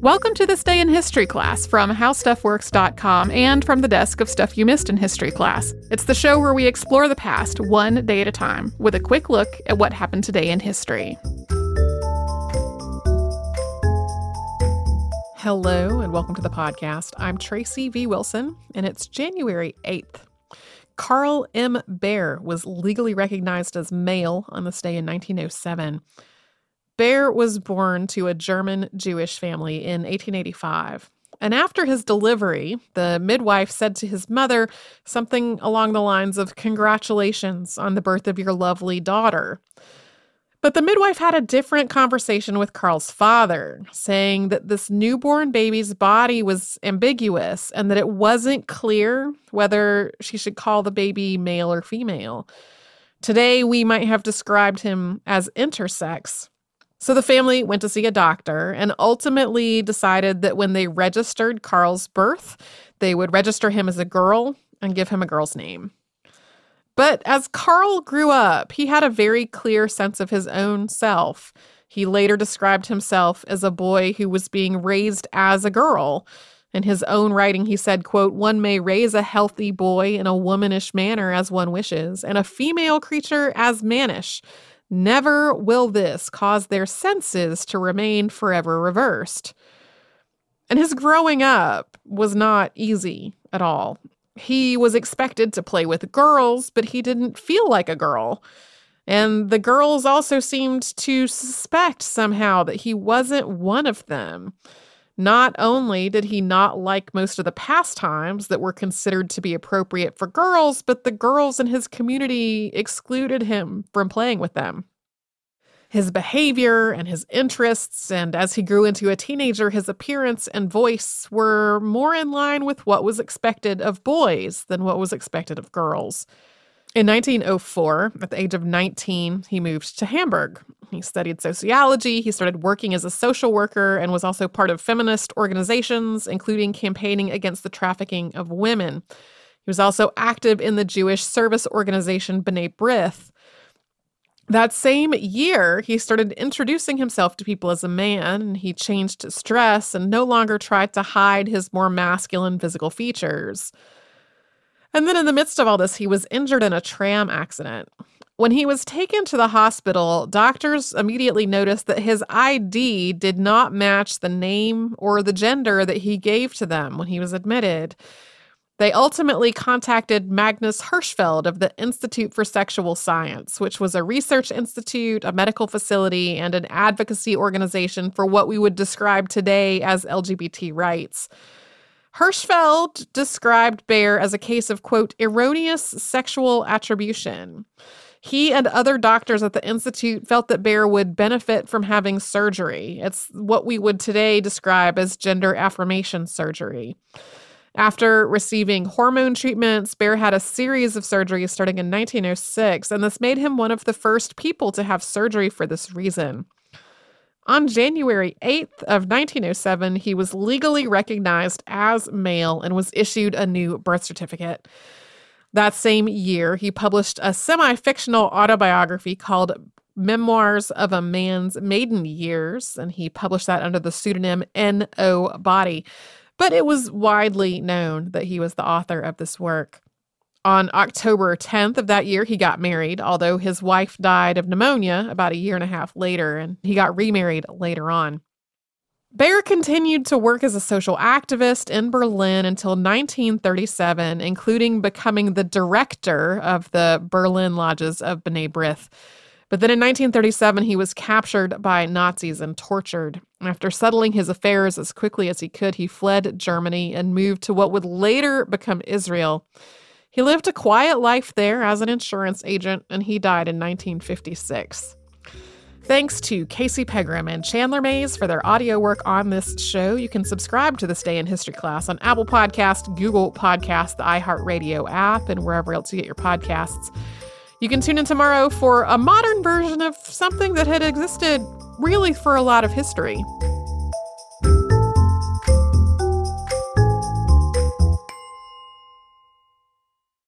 Welcome to this day in history class from howstuffworks.com and from the desk of Stuff You Missed in History class. It's the show where we explore the past one day at a time with a quick look at what happened today in history. Hello and welcome to the podcast. I'm Tracy V. Wilson and it's January 8th. Karl M. Baer was legally recognized as male on this day in 1907. Baer was born to a German Jewish family in 1885. And after his delivery, the midwife said to his mother something along the lines of, Congratulations on the birth of your lovely daughter. But the midwife had a different conversation with Karl's father, saying that this newborn baby's body was ambiguous and that it wasn't clear whether she should call the baby male or female. Today, we might have described him as intersex. So the family went to see a doctor and ultimately decided that when they registered Karl's birth, they would register him as a girl and give him a girl's name. But as Karl grew up, he had a very clear sense of his own self. He later described himself as a boy who was being raised as a girl. In his own writing, he said, quote, One may raise a healthy boy in a womanish manner as one wishes, and a female creature as mannish. Never will this cause their senses to remain forever reversed. And his growing up was not easy at all. He was expected to play with girls, but he didn't feel like a girl. And the girls also seemed to suspect somehow that he wasn't one of them. Not only did he not like most of the pastimes that were considered to be appropriate for girls, but the girls in his community excluded him from playing with them. His behavior and his interests, and as he grew into a teenager, his appearance and voice were more in line with what was expected of boys than what was expected of girls. In 1904, at the age of 19, he moved to Hamburg. He studied sociology, he started working as a social worker, and was also part of feminist organizations, including campaigning against the trafficking of women. He was also active in the Jewish service organization B'nai B'rith. That same year, he started introducing himself to people as a man, he changed his dress and no longer tried to hide his more masculine physical features. And then in the midst of all this, he was injured in a tram accident. When he was taken to the hospital, doctors immediately noticed that his ID did not match the name or the gender that he gave to them when he was admitted. They ultimately contacted Magnus Hirschfeld of the Institute for Sexual Science, which was a research institute, a medical facility, and an advocacy organization for what we would describe today as LGBT rights. Hirschfeld described Baer as a case of, quote, erroneous sexual attribution. He and other doctors at the Institute felt that Baer would benefit from having surgery. It's what we would today describe as gender affirmation surgery. After receiving hormone treatments, Baer had a series of surgeries starting in 1906, and this made him one of the first people to have surgery for this reason. On January 8th of 1907, he was legally recognized as male and was issued a new birth certificate. That same year, he published a semi-fictional autobiography called Memoirs of a Man's Maiden Years, and he published that under the pseudonym N.O. Body. But it was widely known that he was the author of this work. On October 10th of that year, he got married, although his wife died of pneumonia about a year and a half later, and he got remarried later on. Baer continued to work as a social activist in Berlin until 1937, including becoming the director of the Berlin lodges of B'nai B'rith. But then in 1937, he was captured by Nazis and tortured. After settling his affairs as quickly as he could, he fled Germany and moved to what would later become Israel. He lived a quiet life there as an insurance agent, and he died in 1956. Thanks to Casey Pegram and Chandler Mayes for their audio work on this show. You can subscribe to this day in history class on Apple Podcast, Google Podcast, the iHeartRadio app, and wherever else you get your podcasts. You can tune in tomorrow for a modern version of something that had existed really for a lot of history.